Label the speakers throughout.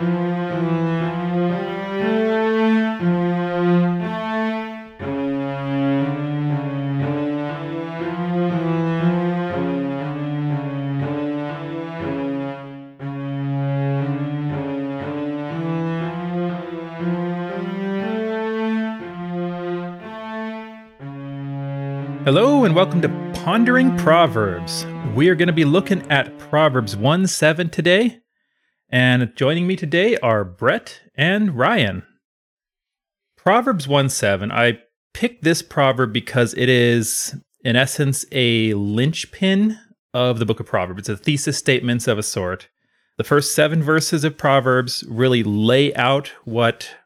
Speaker 1: Hello and welcome to Pondering Proverbs. We are going to be looking at Proverbs 1 7 today. And joining me today are Brett and Ryan. Proverbs 1 7. I picked this proverb because it is, in essence, a linchpin of the book of Proverbs. It's a thesis statements of a sort. The first seven verses of Proverbs really lay out what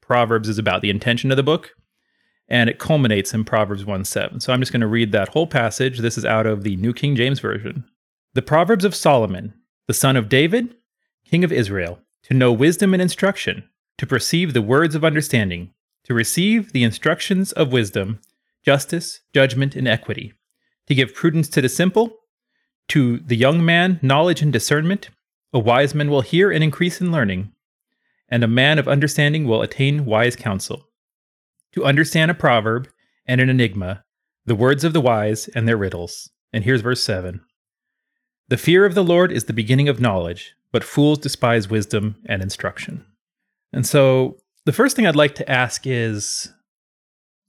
Speaker 1: Proverbs is about, the intention of the book and it culminates in Proverbs 1 7. So I'm just going to read that whole passage. This is out of the New King James Version. The Proverbs of Solomon, the son of David, king of Israel, to know wisdom and instruction, to perceive the words of understanding, to receive the instructions of wisdom, justice, judgment, and equity, to give prudence to the simple, to the young man knowledge and discernment. A wise man will hear and increase in learning, and a man of understanding will attain wise counsel to understand a proverb and an enigma, the words of the wise and their riddles. And here's verse 7 The fear of the Lord is the beginning of knowledge, but fools despise wisdom and instruction. And so the first thing I'd like to ask is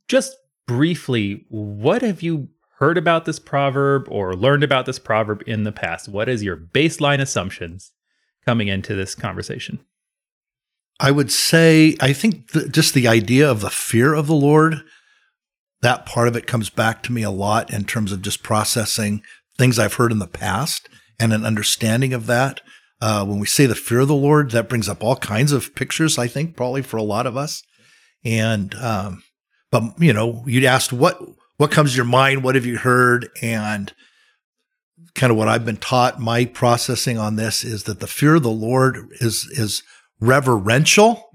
Speaker 1: just briefly, what have you heard about this proverb or learned about this proverb in the past? What is your baseline assumptions coming into this conversation?
Speaker 2: I would say, I think just the idea of the fear of the Lord, that part of it comes back to me a lot in terms of just processing things I've heard in the past and an understanding of that. Uh, when we say the fear of the Lord, that brings up all kinds of pictures, I think, probably for a lot of us. And, um, but, you know, you'd asked what, what comes to your mind? What have you heard? And kind of what I've been taught, my processing on this is that the fear of the Lord is, is, reverential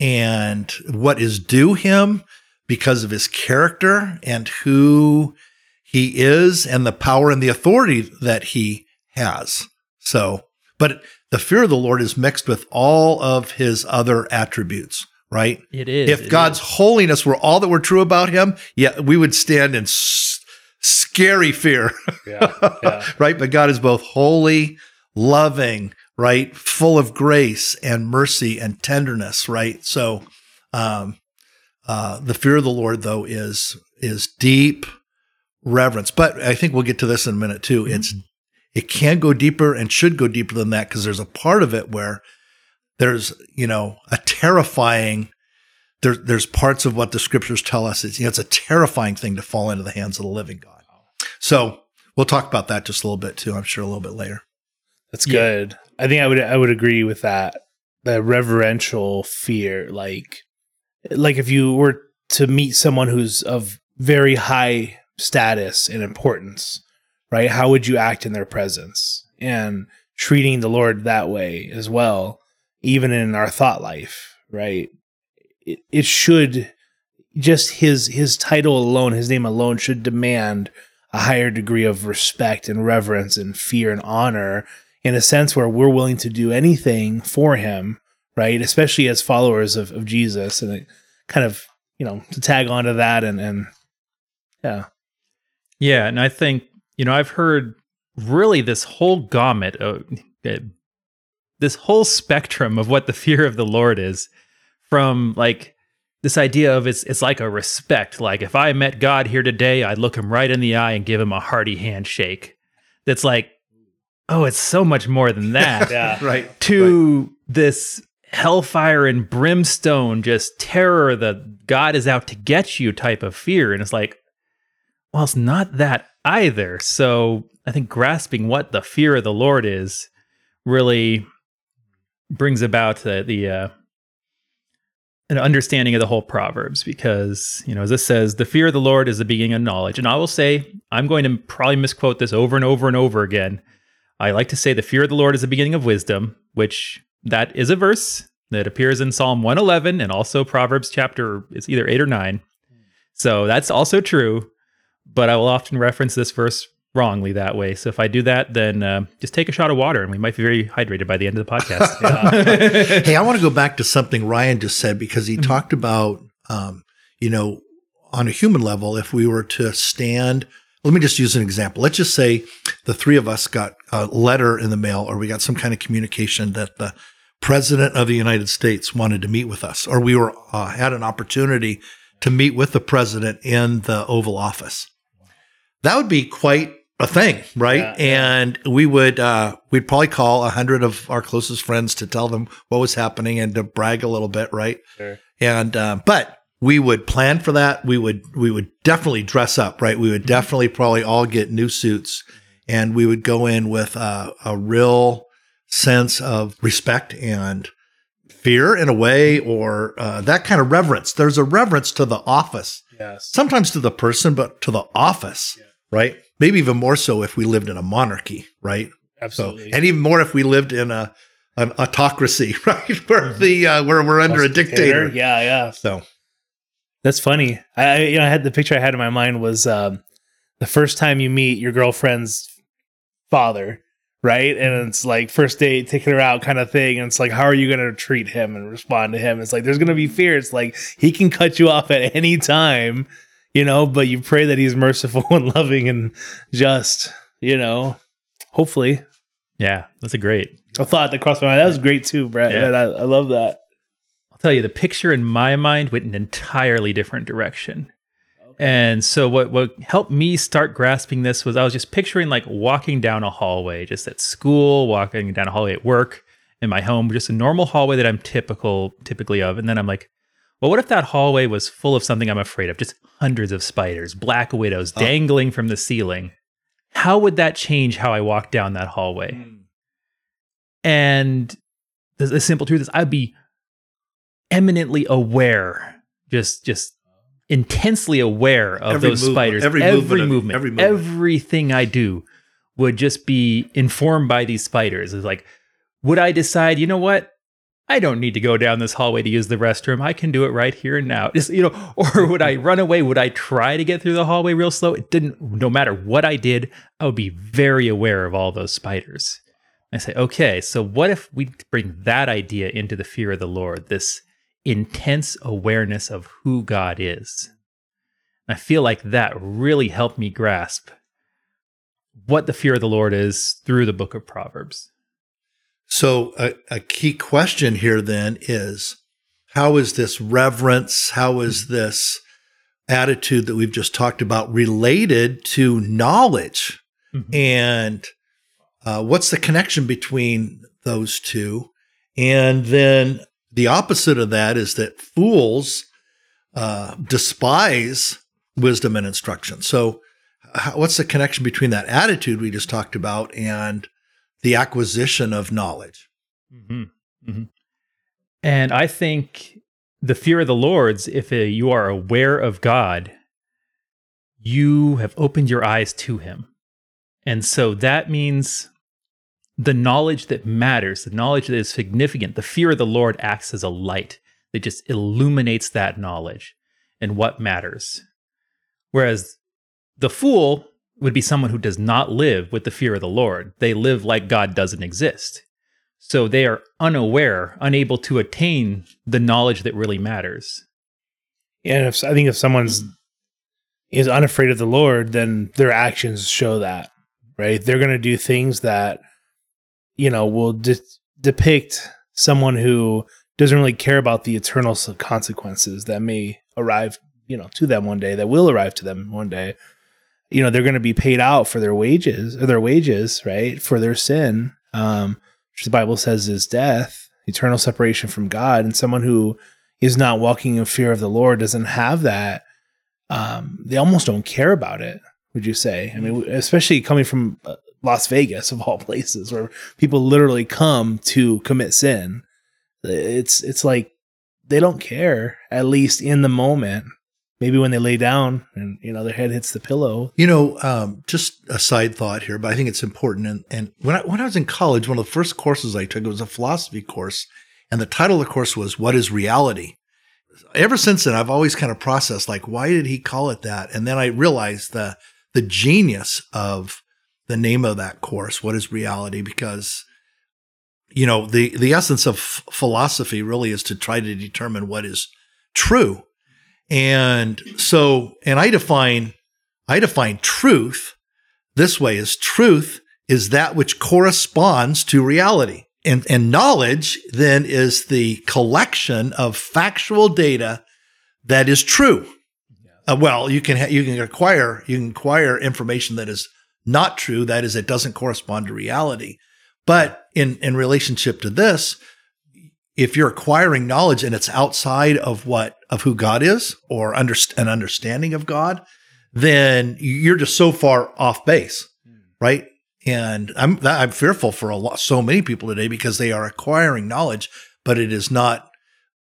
Speaker 2: and what is due him because of his character and who he is and the power and the authority that he has. So, but the fear of the Lord is mixed with all of his other attributes, right?
Speaker 1: It is.
Speaker 2: If God's is. holiness were all that were true about him, yeah, we would stand in s- scary fear. Yeah, yeah. right? But God is both holy, loving, right? Full of grace and mercy and tenderness, right? So, um, uh, the fear of the Lord, though, is is deep reverence. But I think we'll get to this in a minute too. Mm-hmm. It's it can go deeper and should go deeper than that because there's a part of it where there's you know a terrifying. There, there's parts of what the scriptures tell us. It's, you know, it's a terrifying thing to fall into the hands of the living God. So we'll talk about that just a little bit too. I'm sure a little bit later.
Speaker 3: That's yeah. good. I think I would I would agree with that. The reverential fear, like like if you were to meet someone who's of very high status and importance, right? How would you act in their presence? And treating the Lord that way as well, even in our thought life, right? It, it should just his his title alone, his name alone should demand a higher degree of respect and reverence and fear and honor in a sense where we're willing to do anything for him, right? Especially as followers of, of Jesus and it kind of, you know, to tag onto that and, and yeah.
Speaker 1: Yeah. And I think, you know, I've heard really this whole gamut of uh, this whole spectrum of what the fear of the Lord is from like this idea of it's it's like a respect. Like if I met God here today, I'd look him right in the eye and give him a hearty handshake. That's like oh, it's so much more than that.
Speaker 3: yeah.
Speaker 2: Right.
Speaker 1: To right. this hellfire and brimstone, just terror, the God is out to get you type of fear. And it's like, well, it's not that either. So I think grasping what the fear of the Lord is really brings about the, uh, an understanding of the whole proverbs because you know as this says the fear of the lord is the beginning of knowledge and i will say i'm going to probably misquote this over and over and over again I like to say the fear of the Lord is the beginning of wisdom, which that is a verse that appears in Psalm 111 and also Proverbs chapter it's either 8 or 9. So that's also true, but I will often reference this verse wrongly that way. So if I do that, then uh, just take a shot of water, and we might be very hydrated by the end of the podcast.
Speaker 2: hey, I want to go back to something Ryan just said because he mm-hmm. talked about, um, you know, on a human level, if we were to stand, let me just use an example. Let's just say the three of us got a letter in the mail or we got some kind of communication that the president of the United States wanted to meet with us, or we were uh, had an opportunity to meet with the president in the Oval Office. That would be quite a thing, right? Yeah, and we would uh, we'd probably call a hundred of our closest friends to tell them what was happening and to brag a little bit, right? Sure. And uh, but we would plan for that. We would we would definitely dress up, right? We would definitely probably all get new suits, and we would go in with a, a real sense of respect and fear in a way, or uh, that kind of reverence. There's a reverence to the office,
Speaker 3: yes.
Speaker 2: Sometimes to the person, but to the office, yeah. Right? Maybe even more so if we lived in a monarchy, right?
Speaker 3: Absolutely,
Speaker 2: so, and even more if we lived in a an autocracy, right? Where mm-hmm. the uh, where we're under a dictator.
Speaker 3: Yeah, yeah.
Speaker 2: So
Speaker 3: that's funny. I you know I had the picture I had in my mind was um, the first time you meet your girlfriend's father, right? And it's like first date, taking her out kind of thing. And it's like, how are you going to treat him and respond to him? It's like there's going to be fear. It's like he can cut you off at any time, you know. But you pray that he's merciful and loving and just, you know. Hopefully,
Speaker 1: yeah, that's a great.
Speaker 3: A thought that crossed my mind. That was great too, Brett. Yeah. I, I love that I'll
Speaker 1: tell you, the picture in my mind went an entirely different direction. And so what what helped me start grasping this was I was just picturing like walking down a hallway, just at school, walking down a hallway at work, in my home, just a normal hallway that I'm typical typically of. And then I'm like, well, what if that hallway was full of something I'm afraid of? Just hundreds of spiders, black widows oh. dangling from the ceiling. How would that change how I walk down that hallway? Mm. And the, the simple truth is I'd be eminently aware, just just intensely aware of every those spiders. Every, every movement, movement, every movement, everything I do would just be informed by these spiders. It's like, would I decide, you know what? I don't need to go down this hallway to use the restroom. I can do it right here and now. Just, you know, or would I run away? Would I try to get through the hallway real slow? It didn't, no matter what I did, I would be very aware of all those spiders. I say, okay, so what if we bring that idea into the fear of the Lord, this intense awareness of who God is. I feel like that really helped me grasp what the fear of the Lord is through the book of Proverbs.
Speaker 2: So, a, a key question here then is how is this reverence, how is this attitude that we've just talked about related to knowledge? Mm-hmm. And uh, what's the connection between those two? And then the opposite of that is that fools uh, despise wisdom and instruction. So, what's the connection between that attitude we just talked about and the acquisition of knowledge?
Speaker 1: Mm-hmm. Mm-hmm. And I think the fear of the Lord's, if you are aware of God, you have opened your eyes to Him. And so that means the knowledge that matters, the knowledge that is significant, the fear of the Lord acts as a light that just illuminates that knowledge and what matters. Whereas the fool would be someone who does not live with the fear of the Lord. They live like God doesn't exist. So they are unaware, unable to attain the knowledge that really matters.
Speaker 3: Yeah, if, I think if someone's is unafraid of the Lord, then their actions show that, right? They're going to do things that you know, will de- depict someone who doesn't really care about the eternal consequences that may arrive, you know, to them one day, that will arrive to them one day. You know, they're going to be paid out for their wages or their wages, right? For their sin, um, which the Bible says is death, eternal separation from God. And someone who is not walking in fear of the Lord doesn't have that. Um, they almost don't care about it. Would you say? I mean, especially coming from Las Vegas of all places where people literally come to commit sin. It's it's like they don't care at least in the moment. Maybe when they lay down and you know their head hits the pillow.
Speaker 2: You know, um, just a side thought here, but I think it's important. And, and when I when I was in college, one of the first courses I took was a philosophy course, and the title of the course was "What Is Reality." Ever since then, I've always kind of processed like, why did he call it that? And then I realized the the genius of the name of that course. What is reality? Because you know the the essence of philosophy really is to try to determine what is true, and so and I define I define truth this way: is truth is that which corresponds to reality. And, and knowledge then is the collection of factual data that is true. Uh, well, you can ha- you can acquire you can acquire information that is not true. That is, it doesn't correspond to reality. But in in relationship to this, if you're acquiring knowledge and it's outside of what of who God is or under, an understanding of God, then you're just so far off base, right? And I'm I'm fearful for a lot so many people today because they are acquiring knowledge, but it is not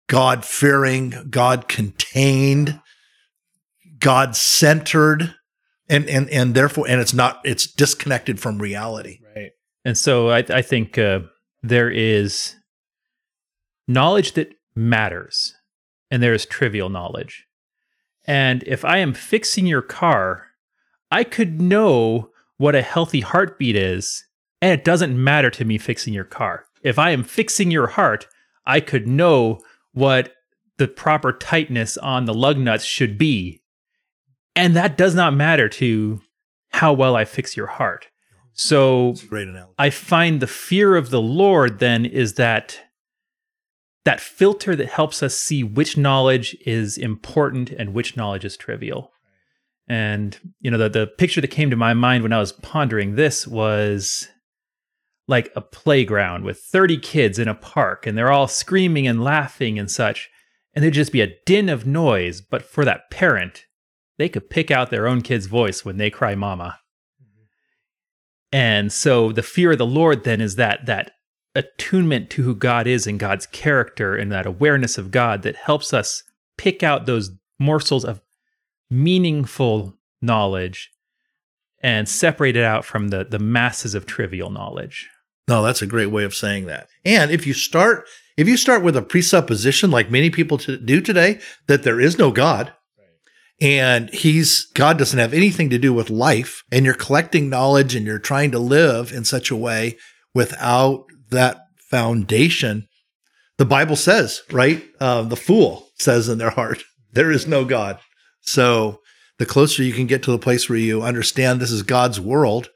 Speaker 2: God fearing, God contained, God centered, and and and therefore, and it's not it's disconnected from reality.
Speaker 3: Right.
Speaker 1: And so I, I think uh, there is knowledge that matters, and there is trivial knowledge. And if I am fixing your car, I could know what a healthy heartbeat is, and it doesn't matter to me fixing your car. If I am fixing your heart, I could know what the proper tightness on the lug nuts should be. And that does not matter to how well I fix your heart. So
Speaker 2: great.
Speaker 1: I find the fear of the Lord then is that that filter that helps us see which knowledge is important and which knowledge is trivial. And you know, the the picture that came to my mind when I was pondering this was like a playground with 30 kids in a park and they're all screaming and laughing and such. And there'd just be a din of noise, but for that parent, they could pick out their own kid's voice when they cry mama. Mm-hmm. And so the fear of the Lord then is that that attunement to who God is and God's character and that awareness of God that helps us pick out those morsels of meaningful knowledge and separate it out from the the masses of trivial knowledge.
Speaker 2: No, that's a great way of saying that. And if you start if you start with a presupposition like many people to do today that there is no God and he's God doesn't have anything to do with life and you're collecting knowledge and you're trying to live in such a way without that foundation the Bible says, right? Uh, the fool says in their heart, there is no God. So the closer you can get to the place where you understand this is God's world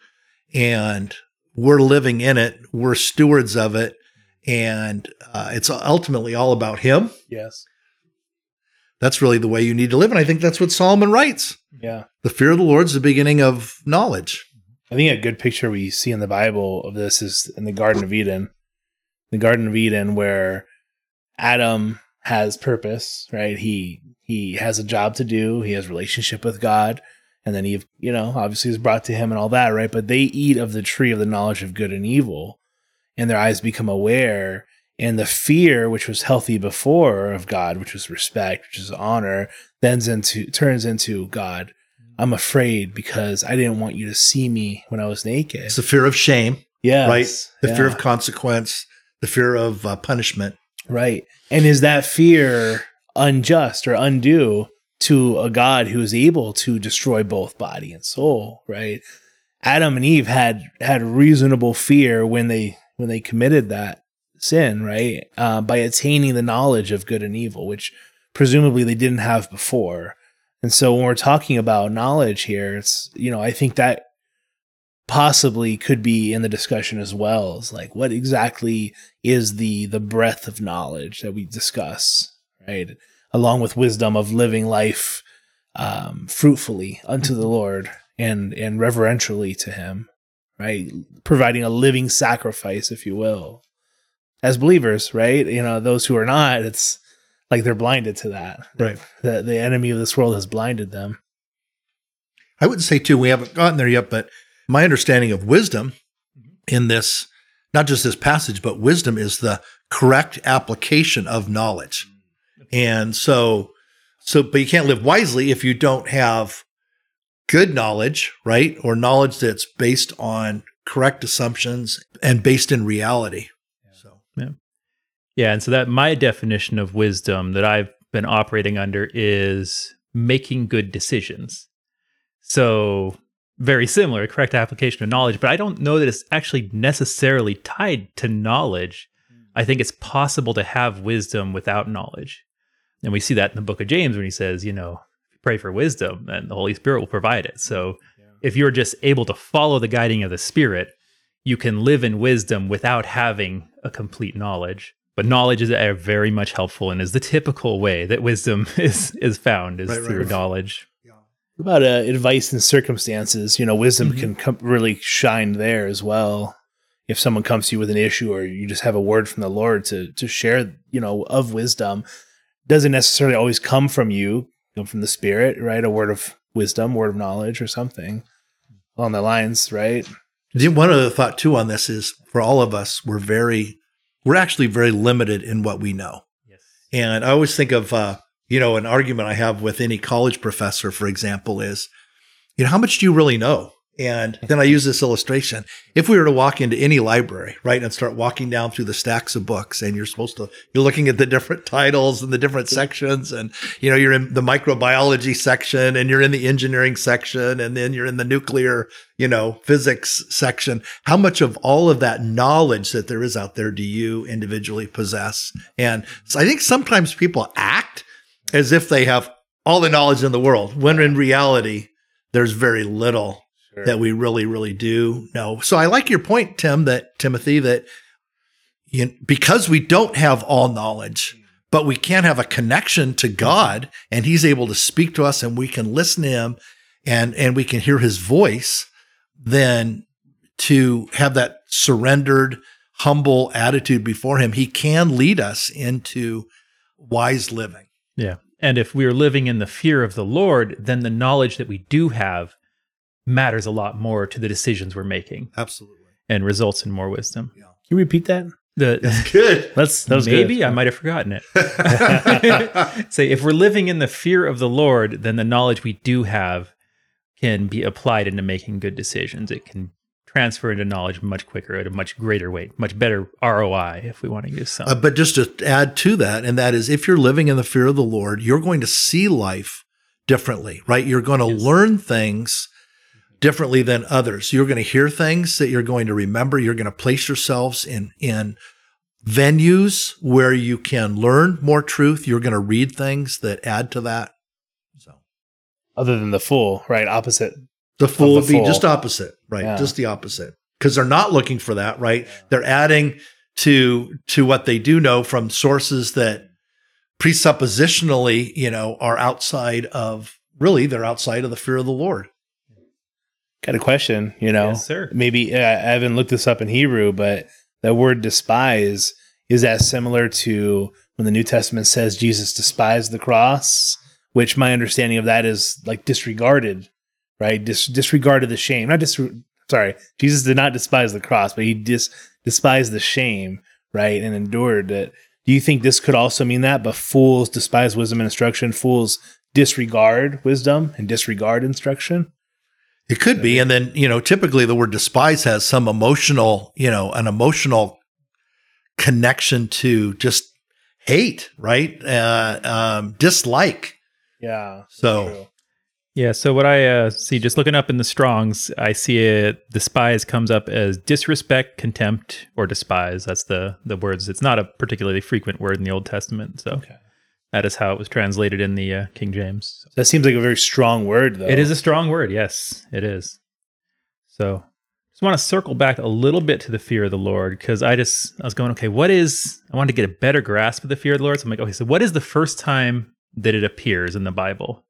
Speaker 2: and we're living in it, we're stewards of it, and uh, it's ultimately all about Him.
Speaker 3: Yes.
Speaker 2: That's really the way you need to live. And I think that's what Solomon writes.
Speaker 3: Yeah.
Speaker 2: The fear of the Lord is the beginning of knowledge.
Speaker 3: I think a good picture we see in the Bible of this is in the Garden of Eden. The Garden of Eden, where Adam has purpose, right? He he has a job to do. He has relationship with God, and then he, you know, obviously is brought to him and all that, right? But they eat of the tree of the knowledge of good and evil, and their eyes become aware. And the fear, which was healthy before of God, which was respect, which is honor, then into turns into God. I'm afraid because I didn't want you to see me when I was naked.
Speaker 2: It's the fear of shame,
Speaker 3: Yeah,
Speaker 2: right? The fear of consequence, the fear of uh, punishment.
Speaker 3: Right. And is that fear unjust or undue to a God who is able to destroy both body and soul, right? Adam and Eve had had reasonable fear when they when they committed that sin, right? Uh, by attaining the knowledge of good and evil, which presumably they didn't have before. And so when we're talking about knowledge here, it's you know, I think that possibly could be in the discussion as well. Is like what exactly is the the breadth of knowledge that we discuss, right? Along with wisdom of living life um, fruitfully unto the Lord and and reverentially to Him, right? Providing a living sacrifice, if you will, as believers, right? You know, those who are not, it's like they're blinded to that.
Speaker 2: Right.
Speaker 3: The the enemy of this world has blinded them.
Speaker 2: I would say too, we haven't gotten there yet, but my understanding of wisdom mm-hmm. in this, not just this passage, but wisdom is the correct application of knowledge. Mm, and so, so, but you can't live wisely if you don't have good knowledge, right? Or knowledge that's based on correct assumptions and based in reality.
Speaker 1: Yeah, and so that my definition of wisdom that I've been operating under is making good decisions. So very similar, correct application of knowledge, but I don't know that it's actually necessarily tied to knowledge. I think it's possible to have wisdom without knowledge. And we see that in the book of James when he says, you know, pray for wisdom and the Holy Spirit will provide it. So if you're just able to follow the guiding of the Spirit, you can live in wisdom without having a complete knowledge. But knowledge is uh, very much helpful and is the typical way that wisdom is is found is
Speaker 2: Right, right,
Speaker 1: through
Speaker 2: right.
Speaker 1: knowledge.
Speaker 3: What about uh, advice and circumstances? You know, wisdom
Speaker 2: Mhm.
Speaker 3: can com- really shine there as well. If someone comes to you with an issue, or you just have a word from the Lord to to share, you know, of wisdom, doesn't necessarily always come from you, come from the Spirit, right? A word of wisdom, word of knowledge, or something along the lines, right?
Speaker 2: The- One other thought too on this is for all of us, we're very, we're actually very limited in what we know.
Speaker 1: Yes.
Speaker 2: And I always think of, uh, you know, an argument I have with any college professor, for example, is, you know, how much do you really know? And then I use this illustration. If we were to walk into any library, right, and start walking down through the stacks of books, and you're supposed to, you're looking at the different titles and the different sections, and, you know, you're in the microbiology section, and you're in the engineering section, and then you're in the nuclear, you know, physics section. How much of all of that knowledge that there is out there do you individually possess? And so I think sometimes people act as if they have all the knowledge in the world, when in reality, there's very little that we really, really do know. So I like your point, Tim, that Timothy, that you, because we don't have all knowledge, but we can have a connection to God and he's able to speak to us and we can listen to him and, and we can hear his voice, then to have that surrendered, humble attitude before him, he can lead us into wise living.
Speaker 1: Yeah. And if we're living in the fear of the Lord, then the knowledge that we do have matters a lot more to the decisions we're making
Speaker 2: Absolutely.
Speaker 1: and results in more wisdom.
Speaker 3: Can you repeat that?
Speaker 1: The
Speaker 2: Good.
Speaker 3: That's that was
Speaker 1: maybe
Speaker 3: good.
Speaker 1: I might have forgotten it. Say if we're living in the fear of the Lord, then the knowledge we do have can be applied into making good decisions. It can transfer into knowledge much quicker at a much greater rate, much better ROI if we want to use some.
Speaker 2: Uh, but just to add to that, and that is if you're living in the fear of the Lord, you're going to see life differently, right? You're going to
Speaker 1: Yes.
Speaker 2: learn things differently than others. You're going to hear things that you're going to remember. You're going to place yourselves in, in venues where you can learn more truth. You're going to read things that add to that. So
Speaker 3: Other than the fool, right? Opposite.
Speaker 2: the fool
Speaker 3: the
Speaker 2: would be
Speaker 3: fool.
Speaker 2: just opposite, right?
Speaker 3: Yeah.
Speaker 2: Just the opposite. Because they're not looking for that, right? They're adding to to what they do know from sources that presuppositionally, you know, are outside of really they're outside of the fear of the Lord.
Speaker 3: Got a question, you know?
Speaker 1: Yes, sir.
Speaker 3: Maybe uh, I haven't looked this up in Hebrew, but that word despise is that similar to when the New Testament says Jesus despised the cross, which my understanding of that is like disregarded, right? Dis- disregarded the shame. Not dis- sorry, Jesus did not despise the cross, but he dis- despised the shame, right? And endured it. Do you think this could also mean that? But fools despise wisdom and instruction. Fools disregard wisdom and disregard instruction.
Speaker 2: It could be. And then, you know, typically the word despise has some emotional, you know, an emotional connection to just hate, right? Uh, um, dislike.
Speaker 3: Yeah.
Speaker 2: So-
Speaker 3: true.
Speaker 1: Yeah, so what I uh, see, just looking up in the Strongs, I see it. Despise comes up as disrespect, contempt, or despise. That's the the words. It's not a particularly frequent word in the Old Testament, so
Speaker 3: Okay.
Speaker 1: That is how it was translated in the uh, King James.
Speaker 3: That seems like a very strong word, though.
Speaker 1: It is a strong word. Yes, it is. So, just want to circle back a little bit to the fear of the Lord because I just I was going, okay, what is? I wanted to get a better grasp of the fear of the Lord. So I'm like, okay, so what is the first time that it appears in the Bible?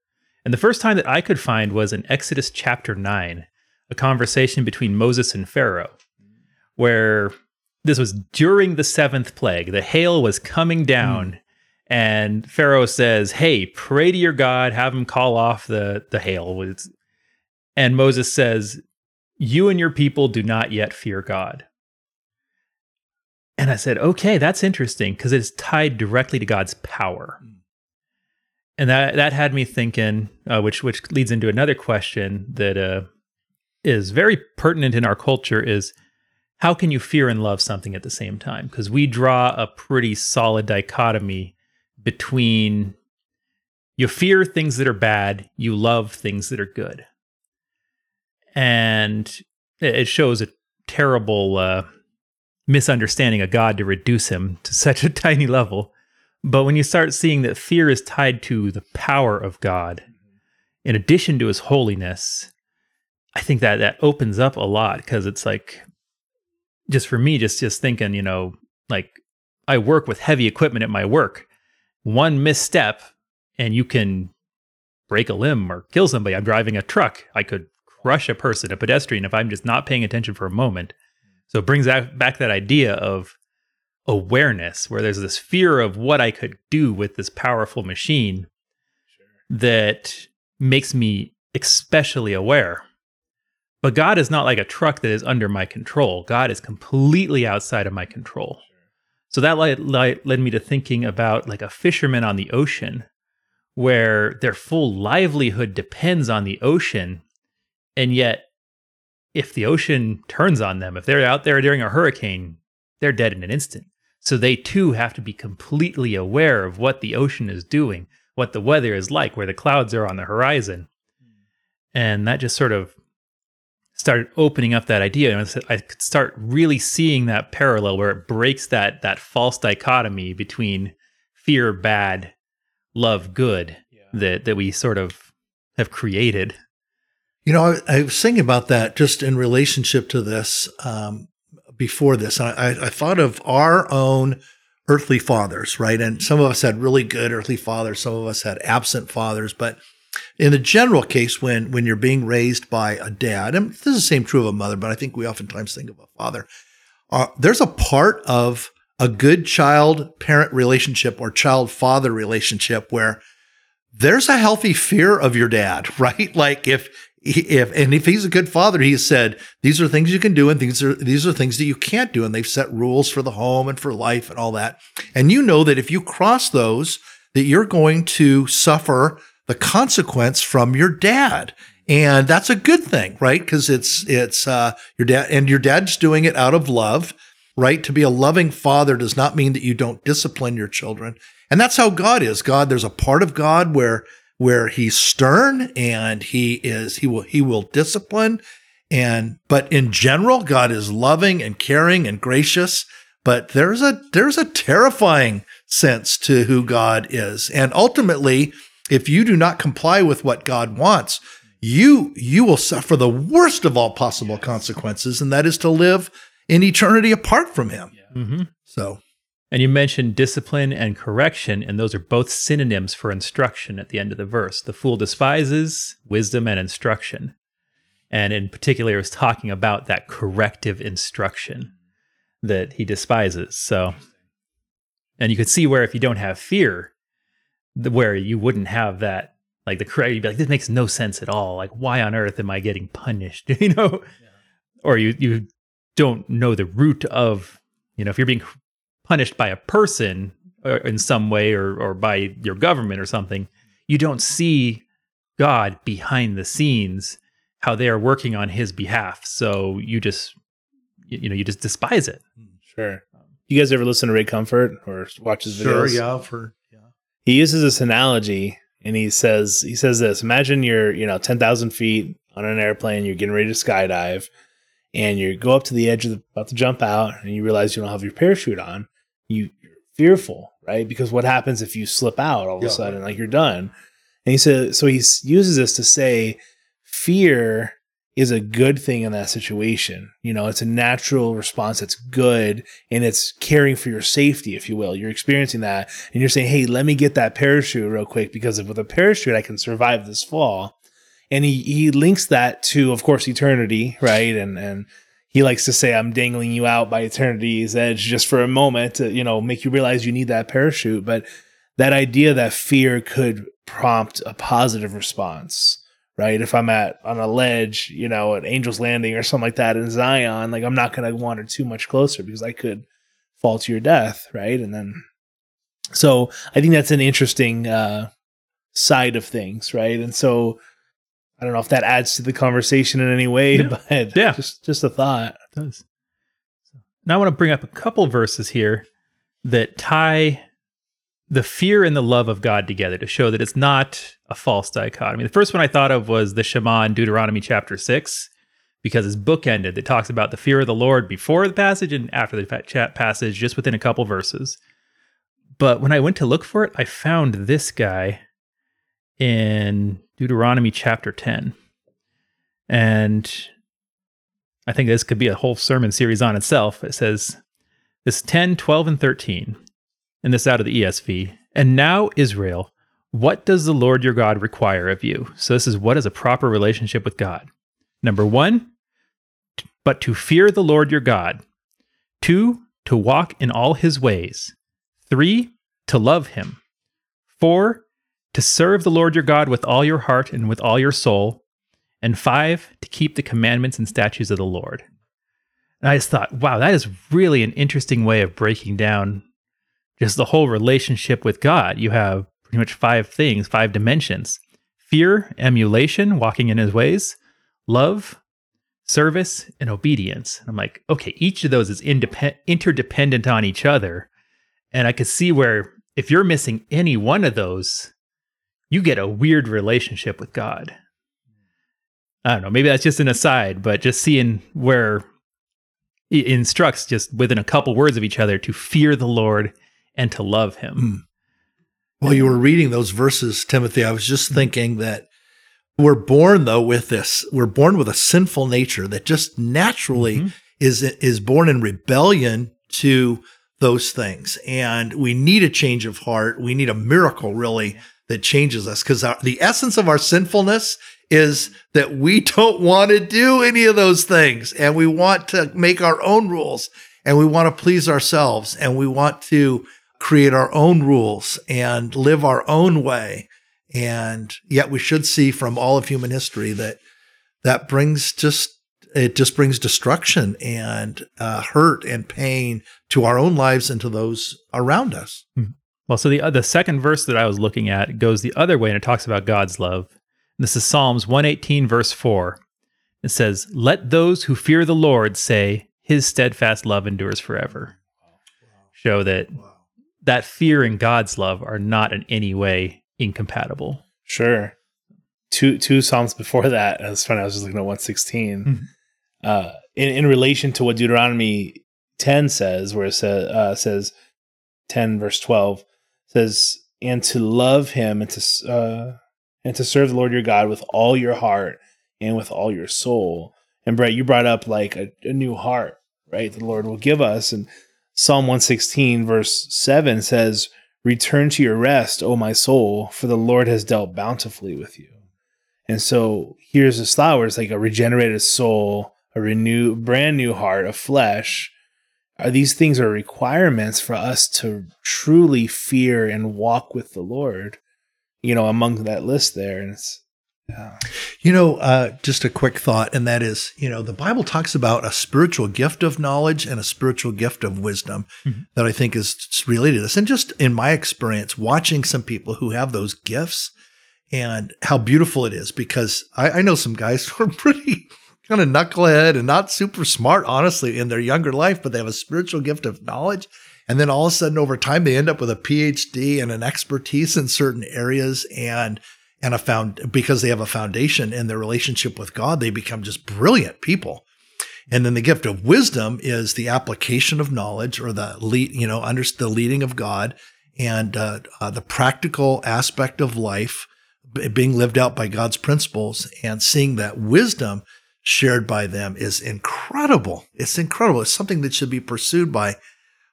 Speaker 1: And the first time that I could find was in Exodus chapter nine, a conversation between Moses and Pharaoh, where this was during the seventh plague. The hail was coming down. And Pharaoh says, Hey, pray to your God, have him call off the, the hail. It's- And Moses says, You and your people do not yet fear God. And I said, Okay, that's interesting because it's tied directly to God's power. And that, that had me thinking, uh, which which leads into another question that uh, is very pertinent in our culture is how can you fear and love something at the same time? Because we draw a pretty solid dichotomy between you fear things that are bad, you love things that are good. and it shows a terrible uh, misunderstanding of God to reduce him to such a tiny level. But when you start seeing that fear is tied to the power of God, in addition to His holiness, I think that that opens up a lot because it's like, just for me, just just thinking, you know, like I work with heavy equipment at my work. One misstep, and you can break a limb or kill somebody. I'm driving a truck. I could crush a person, a pedestrian, if I'm just not paying attention for a moment. So it brings back, back that idea of awareness, where there's this fear of what I could do with this powerful machine that makes me especially aware. But God is not like a truck that is under my control. God is completely outside of my control. So that led, led, led me to thinking about like a fisherman on the ocean where their full livelihood depends on the ocean. And yet, if the ocean turns on them, if they're out there during a hurricane, they're dead in an instant. So they too have to be completely aware of what the ocean is doing, what the weather is like, where the clouds are on the horizon. Hmm. And that just sort of started opening up that idea. And I could start really seeing that parallel where it breaks that that false dichotomy between fear bad, love good that that we sort of have created.
Speaker 2: You know, I, I was thinking about that just in relationship to this um, before this. I, I, I thought of our own earthly fathers, right? And some of us had really good earthly fathers, some of us had absent fathers. But in the general case, when when you're being raised by a dad, and this is the same true of a mother, but I think we oftentimes think of a father. Uh, there's a part of a good child parent relationship or child father relationship where there's a healthy fear of your dad, right? Like if if and if he's a good father, he said these are things you can do and these are these are things that you can't do, and they've set rules for the home and for life and all that. And you know that if you cross those, that you're going to suffer the consequence from your dad. And that's a good thing, right? Because it's it's uh, your dad, and your dad's doing it out of love, right? To be a loving father does not mean that you don't discipline your children, and that's how God is. God, there's a part of God where where he's stern and he is he will he will discipline, and but in general, God is loving and caring and gracious. But there's a there's a terrifying sense to who God is, and ultimately if you do not comply with what God wants, you you will suffer the worst of all possible consequences, and that is to live in eternity apart from Him.
Speaker 1: Mm-hmm.
Speaker 2: So,
Speaker 1: And you mentioned discipline and correction, and those are both synonyms for instruction at the end of the verse. The fool despises wisdom and instruction. And in particular, it was talking about that corrective instruction that he despises. So, and you could see where if you don't have fear, the, where you wouldn't have that, like the correct, you'd be like, this makes no sense at all. Like, why on earth am I getting punished? you know, or you you don't know the root of, you know, if you're being punished by a person or in some way or or by your government or something, you don't see God behind the scenes how they are working on his behalf. So you just you, you know, you just despise it.
Speaker 3: Hmm, sure. You guys ever listen to Ray Comfort or watch his videos?
Speaker 2: sure, yeah, for yeah.
Speaker 3: He uses this analogy and he says he says this imagine you're you know 10,000 feet on an airplane you're getting ready to skydive and you go up to the edge of the about to jump out and you realize you don't have your parachute on you you're fearful right because what happens if you slip out all of
Speaker 2: Yeah.
Speaker 3: a sudden like you're done and he said so he uses this to say fear is a good thing in that situation you know it's a natural response that's good and it's caring for your safety, if you will. You're experiencing that, and you're saying, "Hey, let me get that parachute real quick because if with a parachute, I can survive this fall." And he he links that to, of course, eternity, right? And and he likes to say, "I'm dangling you out by eternity's edge just for a moment to, you know, make you realize you need that parachute." But that idea that fear could prompt a positive response right? If I'm at on a ledge, you know, at Angel's Landing or something like that in Zion, like I'm not going to wander too much closer because I could fall to your death, right? And then, so I think that's an interesting uh, side of things, right? And so I don't know if that adds to the conversation in any way,
Speaker 1: Yeah.
Speaker 3: but
Speaker 1: Yeah.
Speaker 3: just just a thought.
Speaker 1: It does. Now I want to bring up a couple verses here that tie the fear and the love of God together to show that it's not a false dichotomy. The first one I thought of was the Shema in Deuteronomy chapter 6, because it's bookended. It talks about the fear of the Lord before the passage and after the passage, just within a couple verses. But when I went to look for it, I found this guy in Deuteronomy chapter 10. And I think this could be a whole sermon series on itself. It says this 10, 12, and 13, and this out of the ESV. And now, Israel, what does the Lord your God require of you? So, this is what is a proper relationship with God. Number one, but to fear the Lord your God. Two, to walk in all his ways. Three, to love him. Four, to serve the Lord your God with all your heart and with all your soul and five, to keep the commandments and statutes of the Lord. And I just thought, wow, that is really an interesting way of breaking down just the whole relationship with God. You have pretty much five things, five dimensions fear, emulation, walking in his ways, love, service, and obedience. And I'm like, okay, each of those is independ- interdependent on each other. And I could see where if you're missing any one of those, you get a weird relationship with God. I don't know. Maybe that's just an aside, but just seeing where it instructs just within a couple words of each other to fear the Lord and to love Him. Mm.
Speaker 2: While you were reading those verses, Timothy, I was just mm. thinking that we're born though with this. We're born with a sinful nature that just naturally mm-hmm. is is born in rebellion to those things, and we need a change of heart. We need a miracle, really, that changes us because the essence of our sinfulness is that we don't want to do any of those things and we want to make our own rules and we want to please ourselves and we want to create our own rules and live our own way. And yet we should see from all of human history that that brings just it just brings destruction and uh, hurt and pain to our own lives and to those around us.
Speaker 1: Hmm. Well, so the uh, the second verse that I was looking at goes the other way and it talks about God's love. This is Psalms 118, verse 4. It says, Let those who fear the Lord say, His steadfast love endures forever. Show that that fear and God's love are not in any way incompatible.
Speaker 3: Sure. Two two psalms before that, that's funny. I was just looking at 116. Mm-hmm. Uh, in, in relation to what Deuteronomy 10 says, where it says, uh, says 10 verse 12 says, and to love him and to uh, and to serve the Lord your God with all your heart and with all your soul. And Brett, you brought up like a, a new heart, right? The Lord will give us. And Psalm 116, verse 7 says, Return to your rest, O my soul, for the Lord has dealt bountifully with you. And so here's this flower, it's like a regenerated soul, a renewed, brand new heart of flesh. Are these things are requirements for us to truly fear and walk with the Lord? you know, among that list there. And it's,
Speaker 2: yeah. You know, uh, just a quick thought, and that is, you know, the Bible talks about a spiritual gift of knowledge and a spiritual gift of wisdom mm-hmm. that I think is related to this. And just in my experience, watching some people who have those gifts and how beautiful it is, because I, I know some guys who are pretty kind of knucklehead and not super smart, honestly, in their younger life, but they have a spiritual gift of knowledge and then all of a sudden over time, they end up with a PhD and an expertise in certain areas and, and a found because they have a foundation in their relationship with God, they become just brilliant people. And then the gift of wisdom is the application of knowledge or the lead, you know, under the leading of God and uh, uh, the practical aspect of life being lived out by God's principles and seeing that wisdom shared by them is incredible. It's incredible. It's something that should be pursued by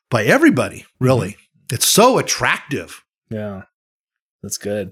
Speaker 2: by everybody, really. Mm-hmm. It's so attractive.
Speaker 3: Yeah. That's good.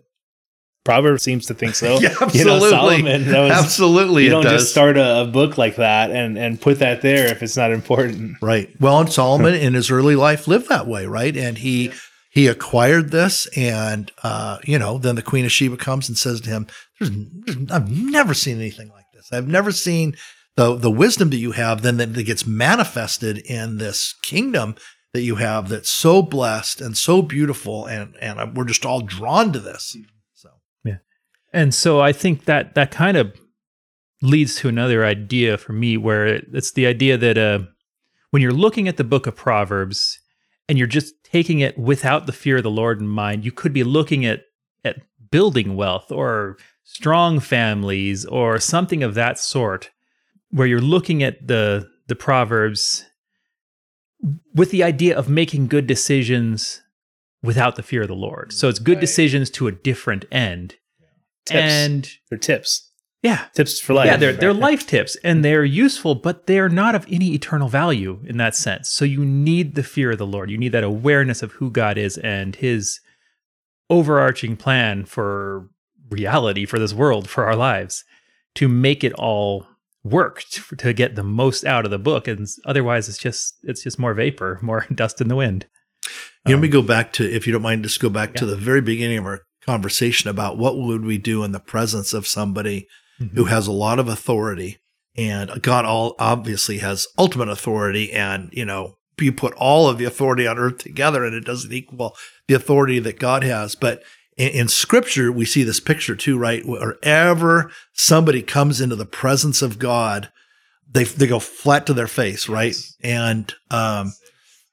Speaker 3: Proverbs seems to think so.
Speaker 2: yeah, absolutely. You know, Solomon, was, absolutely.
Speaker 3: You don't just start a, a, book like that and, and put that there if it's not important.
Speaker 2: Right. Well, and Solomon in his early life lived that way, right? And he yeah. he acquired this, and uh, you know, then the Queen of Sheba comes and says to him, there's, there's, "I've never seen anything like this. I've never seen the the wisdom that you have. Then that gets manifested in this kingdom." that you have that's so blessed and so beautiful and and we're just all drawn to this
Speaker 1: yeah and so i think that that kind of leads to another idea for me where it's the idea that uh, when you're looking at the book of proverbs and you're just taking it without the fear of the lord in mind you could be looking at at building wealth or strong families or something of that sort where you're looking at the the proverbs with the idea of making good decisions without the fear of the Lord. So it's good
Speaker 3: Right.
Speaker 1: decisions to a different end.
Speaker 3: Tips.
Speaker 1: And
Speaker 3: they're tips.
Speaker 1: yeah,
Speaker 3: Tips for life.
Speaker 1: yeah, they're they're life tips and they're useful, but they're not of any eternal value in that sense. So you need the fear of the Lord. You need that awareness of who God is and his overarching plan for reality for this world, for our lives, to make it all work to, to get the most out of the book. And otherwise it's just it's just more vapor, more dust in the wind.
Speaker 2: You know,
Speaker 1: Um,
Speaker 2: let me go back to, if you don't mind, just go back to the very beginning of our conversation about what would we do in the presence of somebody
Speaker 1: Mm-hmm.
Speaker 2: who has a lot of authority and God all obviously has ultimate authority and you know you put all of the authority on earth together and it doesn't equal the authority that God has. But in, in scripture we see this picture too right? Wherever somebody comes into the presence of God they they go flat to their face right? And um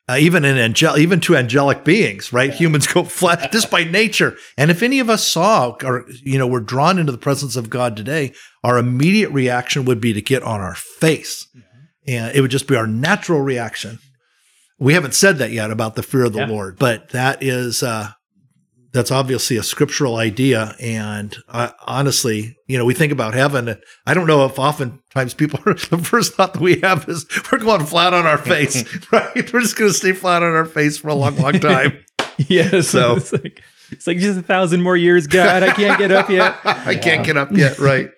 Speaker 2: uh, even in angel, even to angelic beings, right? Humans go flat just by nature. And if any of us saw or you know were drawn into the presence of God today, our immediate reaction would be to get on our face, and it would just be our natural reaction. We haven't said that yet about the fear of the
Speaker 1: Yeah.
Speaker 2: Lord, but that is uh, that's obviously a scriptural idea. And uh, honestly, you know, we think about heaven. And I don't know if oftentimes people are, the first thought that we have is we're going flat on our face, right? We're just going to stay flat on our face for a long, long time.
Speaker 1: Yeah,
Speaker 2: So-
Speaker 1: it's like it's like just a thousand more years, God. I can't get up yet.
Speaker 2: I can't get up yet, right?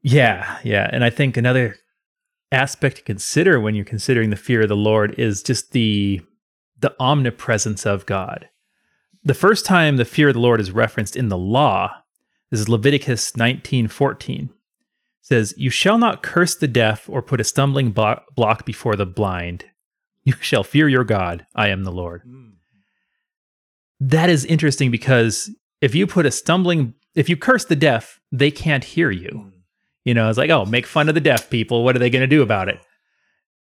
Speaker 1: Yeah, yeah. And I think another aspect to consider when you're considering the fear of the Lord is just the the omnipresence of God. The first time the fear of the Lord is referenced in the law this is Leviticus 19:14. says, "You shall not curse the deaf or put a stumbling block before the blind. You shall fear your God. I am the Lord." Hmm. That is interesting because if you put a stumbling if you curse the deaf, they can't hear you. Hmm. You know, it's like, oh, make fun of the deaf people. What are they going to do about it?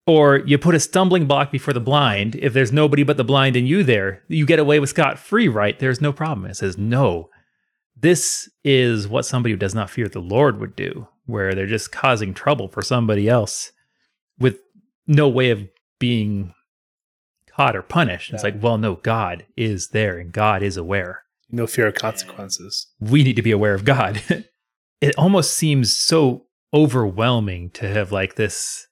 Speaker 1: Or you put a stumbling block before the blind. If there's nobody but the blind and you there, you get away with scot free, right? There's no problem. It says, no, this is what somebody who does not fear the Lord would do, where they're just causing trouble for somebody else with no way of being caught or punished. It's like, well, no, God is there and God is aware
Speaker 3: No fear of consequences.
Speaker 1: we need to be aware of God. it almost seems so overwhelming to have like this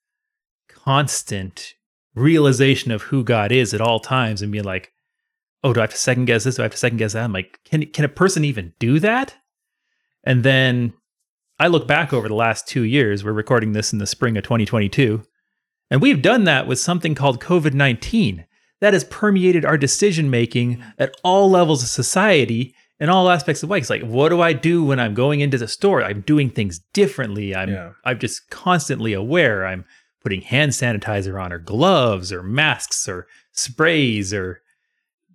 Speaker 1: constant realization of who God is at all times and being like, oh, do I have to second guess this? Do I have to second guess that? I'm like, can can a person even do that? And then I look back over the last two years. We're recording this in the spring of 2022, and we've done that with something called COVID 19 that has permeated our decision making at all levels of society in all aspects of life. It's like, what do I do when I'm going into the store? I'm doing things differently. I'm
Speaker 3: Yeah.
Speaker 1: I'm just constantly aware. I'm putting hand sanitizer on or gloves or masks or sprays or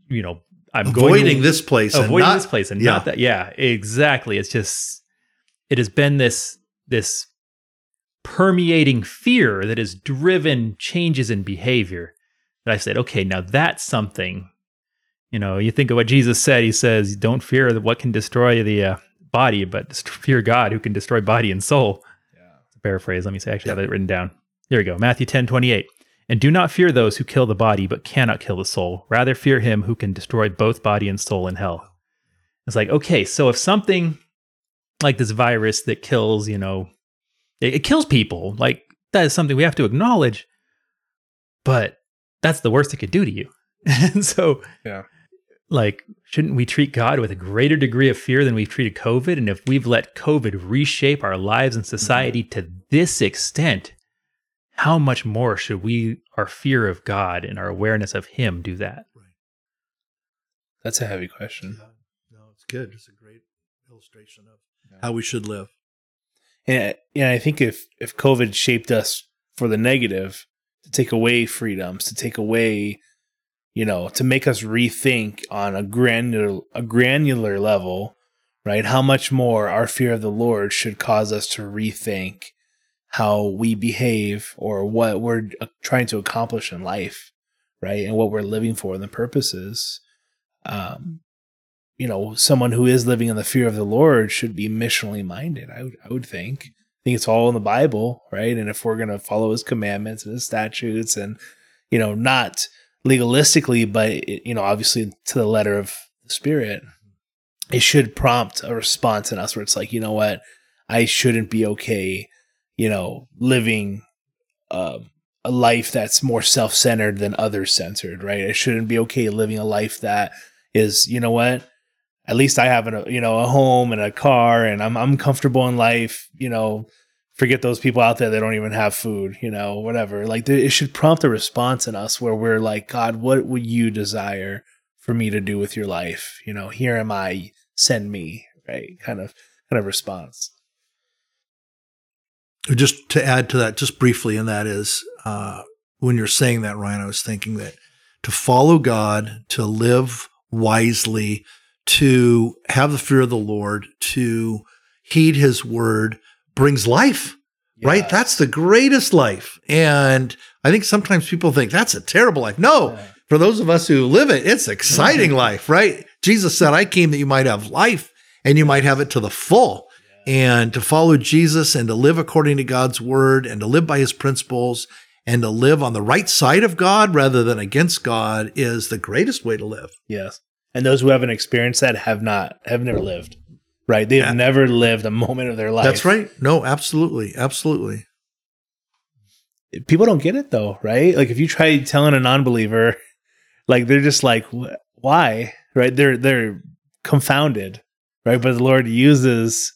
Speaker 1: you know, I'm going
Speaker 2: Avoiding
Speaker 1: to,
Speaker 2: this place and
Speaker 1: avoiding
Speaker 2: not
Speaker 1: this place and
Speaker 2: yeah.
Speaker 1: not that. Yeah, exactly. It's just it has been this this permeating fear that has driven changes in behavior. That I said, okay, now that's something. You know, you think of what Jesus said. He says, "Don't fear what can destroy the uh, body, but fear God who can destroy body and soul." To paraphrase, let me say, I actually have it written down. Here we go. Matthew 10 28. And do not fear those who kill the body, but cannot kill the soul. Rather, fear him who can destroy both body and soul in hell. It's like, okay, so if something like this virus that kills, you know, it, it kills people, like that is something we have to acknowledge, but that's the worst it could do to you. and so,
Speaker 3: Yeah.
Speaker 1: like, shouldn't we treat God with a greater degree of fear than we've treated COVID? And if we've let COVID reshape our lives and mm-hmm. society to this extent, how much more should we, our fear of God and our awareness of Him, do that?
Speaker 3: That's a heavy question.
Speaker 2: No, it's good. It's a great illustration of how we should live.
Speaker 3: And, and I think if if COVID shaped us for the negative, to take away freedoms, to take away, you know, to make us rethink on a granular a granular level, right? How much more our fear of the Lord should cause us to rethink how we behave or what we're uh, trying to accomplish in life, right? And what we're living for and the purposes. Um, you know, someone who is living in the fear of the Lord should be missionally minded. I would, I would think I think it's all in the Bible, right? And if we're going to follow his commandments and his statutes and, you know, not legalistically, but, you know, obviously to the letter of the spirit, it should prompt a response in us where it's like, you know what? I shouldn't be okay, you know, living uh, a life that's more self centered than other centered, right? It shouldn't be okay living a life that is, you know what? At least I have a you know a home and a car and I'm I'm comfortable in life, you know. Forget those people out there that don't even have food, you know, whatever. Like it should prompt a response in us where we're like, God, what would you desire for me to do with your life? You know, here am I, send me, right? Kind of kind of response.
Speaker 2: Just to add to that, just briefly, and that is uh, when you're saying that, Ryan, I was thinking that to follow God, to live wisely, to have the fear of the Lord, to heed his word brings life, yeah. right? That's the greatest life. And I think sometimes people think that's a terrible life. No, yeah. for those of us who live it, it's exciting life, right? Jesus said, I came that you might have life and you might have it to the full and to follow Jesus and to live according to God's word and to live by his principles and to live on the right side of God rather than against God is the greatest way to live.
Speaker 3: Yes. And those who haven't experienced that have not, have never lived, right? They've yeah. never lived a moment of their life.
Speaker 2: That's right. No, absolutely. Absolutely.
Speaker 3: People don't get it though, right? Like if you try telling a non believer, like they're just like, why? Right? They're, they're confounded, right? But the Lord uses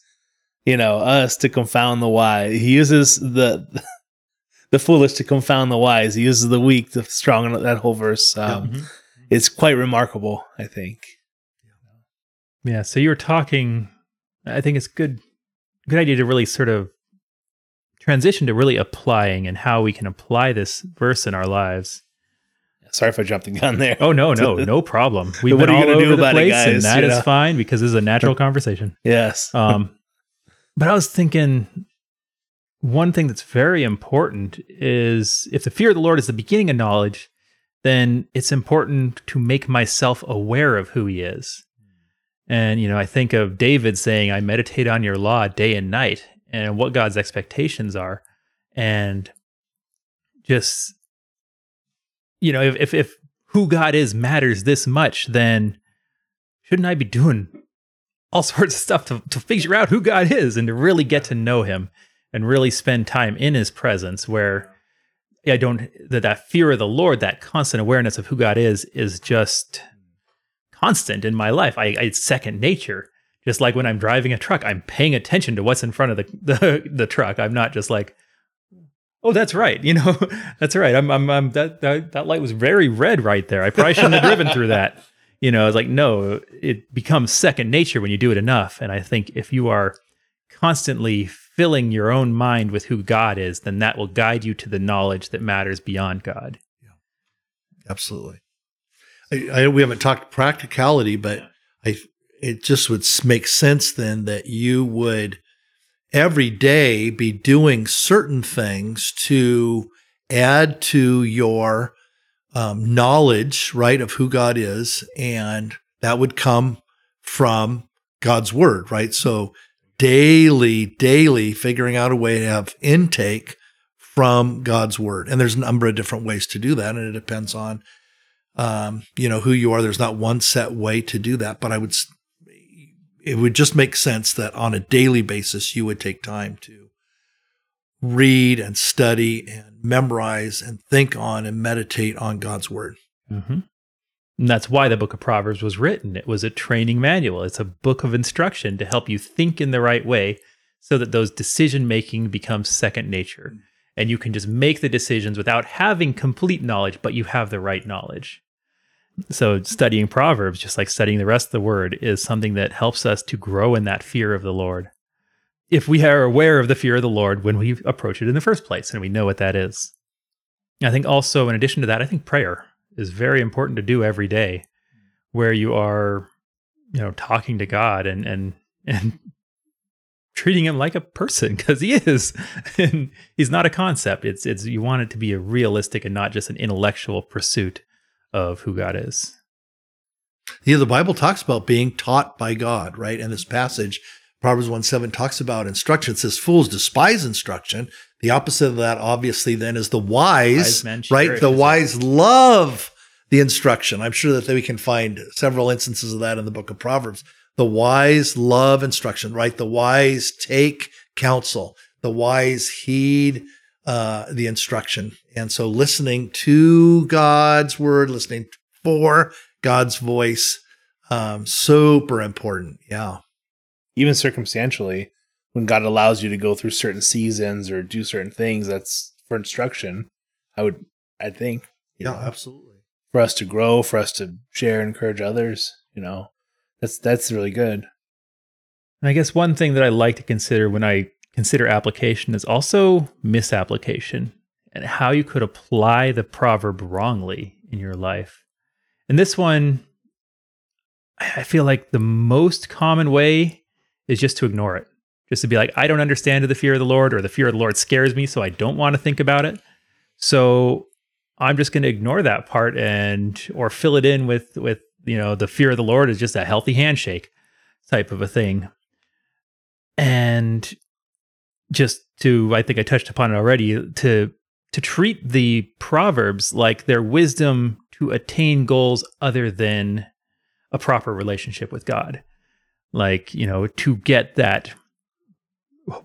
Speaker 3: you know, us to confound the wise. He uses the the foolish to confound the wise. He uses the weak, the strong. That whole verse, um, mm-hmm. it's quite remarkable. I think.
Speaker 1: Yeah. So you were talking. I think it's good. Good idea to really sort of transition to really applying and how we can apply this verse in our lives.
Speaker 3: Sorry if I jumped the gun there.
Speaker 1: Oh no, no, no problem. We've been all over the place, it, guys, and that is know? fine because this is a natural conversation.
Speaker 3: yes.
Speaker 1: Um, but I was thinking one thing that's very important is if the fear of the Lord is the beginning of knowledge, then it's important to make myself aware of who he is. And, you know, I think of David saying, I meditate on your law day and night and what God's expectations are. And just, you know, if, if, if who God is matters this much, then shouldn't I be doing all sorts of stuff to, to figure out who God is and to really get to know him and really spend time in his presence where I don't that that fear of the Lord, that constant awareness of who God is, is just constant in my life. I, I it's second nature. Just like when I'm driving a truck, I'm paying attention to what's in front of the the, the truck. I'm not just like, oh, that's right. You know, that's right. I'm, I'm, I'm that, that that light was very red right there. I probably shouldn't have driven through that you know, it's like, no, it becomes second nature when you do it enough. And I think if you are constantly filling your own mind with who God is, then that will guide you to the knowledge that matters beyond God. Yeah,
Speaker 2: absolutely. I, I we haven't talked practicality, but I it just would make sense then that you would every day be doing certain things to add to your um, knowledge, right, of who God is, and that would come from God's word, right? So daily, daily figuring out a way to have intake from God's word, and there's a number of different ways to do that, and it depends on, um, you know, who you are. There's not one set way to do that, but I would, it would just make sense that on a daily basis you would take time to read and study and memorize and think on and meditate on God's word.
Speaker 1: Mm-hmm. And that's why the book of Proverbs was written. It was a training manual, it's a book of instruction to help you think in the right way so that those decision making becomes second nature. Mm-hmm. And you can just make the decisions without having complete knowledge, but you have the right knowledge. So, studying Proverbs, just like studying the rest of the word, is something that helps us to grow in that fear of the Lord if we are aware of the fear of the Lord when we approach it in the first place and we know what that is. I think also, in addition to that, I think prayer is very important to do every day where you are, you know, talking to God and, and, and treating him like a person because he is and he's not a concept. It's it's you want it to be a realistic and not just an intellectual pursuit of who god is.
Speaker 2: Yeah the bible talks about being taught by god right? And this passage Proverbs 1 7 talks about instruction. It says, Fools despise instruction. The opposite of that, obviously, then is the wise,
Speaker 1: Wise
Speaker 2: right? The wise love the instruction. I'm sure that we can find several instances of that in the book of Proverbs. The wise love instruction, right? The wise take counsel. The wise heed uh, the instruction. And so listening to God's word, listening for God's voice, um, super important. Yeah.
Speaker 3: Even circumstantially, when God allows you to go through certain seasons or do certain things, that's for instruction. I would, I think, you know,
Speaker 2: absolutely.
Speaker 3: for us to grow, for us to share, and encourage others. You know, that's that's really good.
Speaker 1: And I guess one thing that I like to consider when I consider application is also misapplication and how you could apply the proverb wrongly in your life. And this one, I I feel like the most common way is just to ignore it. Just to be like, I don't understand the fear of the Lord, or the fear of the Lord scares me, so I don't want to think about it. So I'm just going to ignore that part and or fill it in with with you know the fear of the Lord is just a healthy handshake type of a thing. And just to I think I touched upon it already to to treat the proverbs like their wisdom to attain goals other than a proper relationship with God. Like, you know, to get that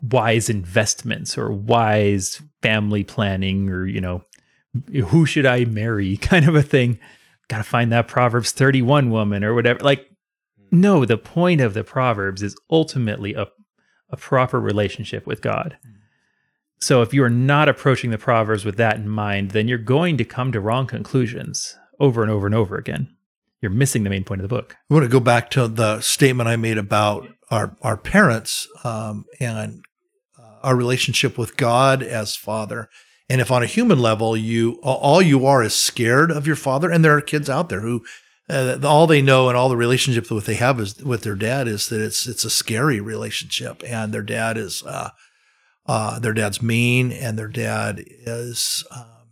Speaker 1: wise investments or wise family planning or, you know, who should I marry kind of a thing. Got to find that Proverbs 31 woman or whatever. Like, hmm. no, the point of the Proverbs is ultimately a, a proper relationship with God. Hmm. So if you are not approaching the Proverbs with that in mind, then you're going to come to wrong conclusions over and over and over again. You're missing the main point of the book.
Speaker 2: I want to go back to the statement I made about our our parents um, and uh, our relationship with God as Father. And if on a human level, you all you are is scared of your father, and there are kids out there who uh, all they know and all the relationship that they have is with their dad is that it's it's a scary relationship, and their dad is uh, uh, their dad's mean, and their dad is um,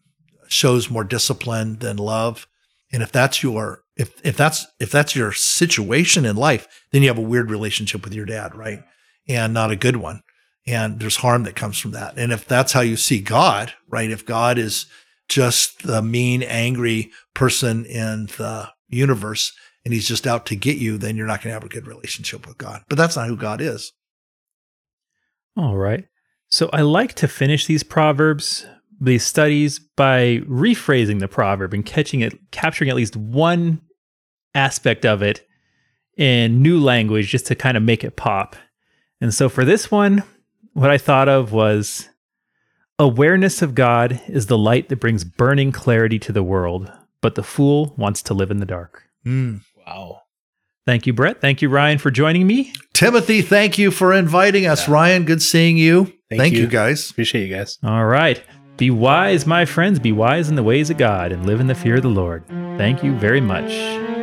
Speaker 2: shows more discipline than love. And if that's your if if that's if that's your situation in life, then you have a weird relationship with your dad, right? And not a good one. And there's harm that comes from that. And if that's how you see God, right? If God is just the mean, angry person in the universe and he's just out to get you, then you're not going to have a good relationship with God. But that's not who God is.
Speaker 1: All right. So I like to finish these proverbs, these studies, by rephrasing the proverb and catching it, capturing at least one aspect of it in new language just to kind of make it pop. And so for this one, what I thought of was awareness of God is the light that brings burning clarity to the world, but the fool wants to live in the dark.
Speaker 2: Mm.
Speaker 3: Wow.
Speaker 1: Thank you, Brett. Thank you, Ryan, for joining me.
Speaker 2: Timothy, thank you for inviting us.
Speaker 3: Yeah.
Speaker 2: Ryan, good seeing you.
Speaker 3: Thank
Speaker 2: Thank, you.
Speaker 3: you.
Speaker 2: guys.
Speaker 3: Appreciate you guys.
Speaker 1: All right. Be wise, my friends. Be wise in the ways of God and live in the fear of the Lord. Thank you very much.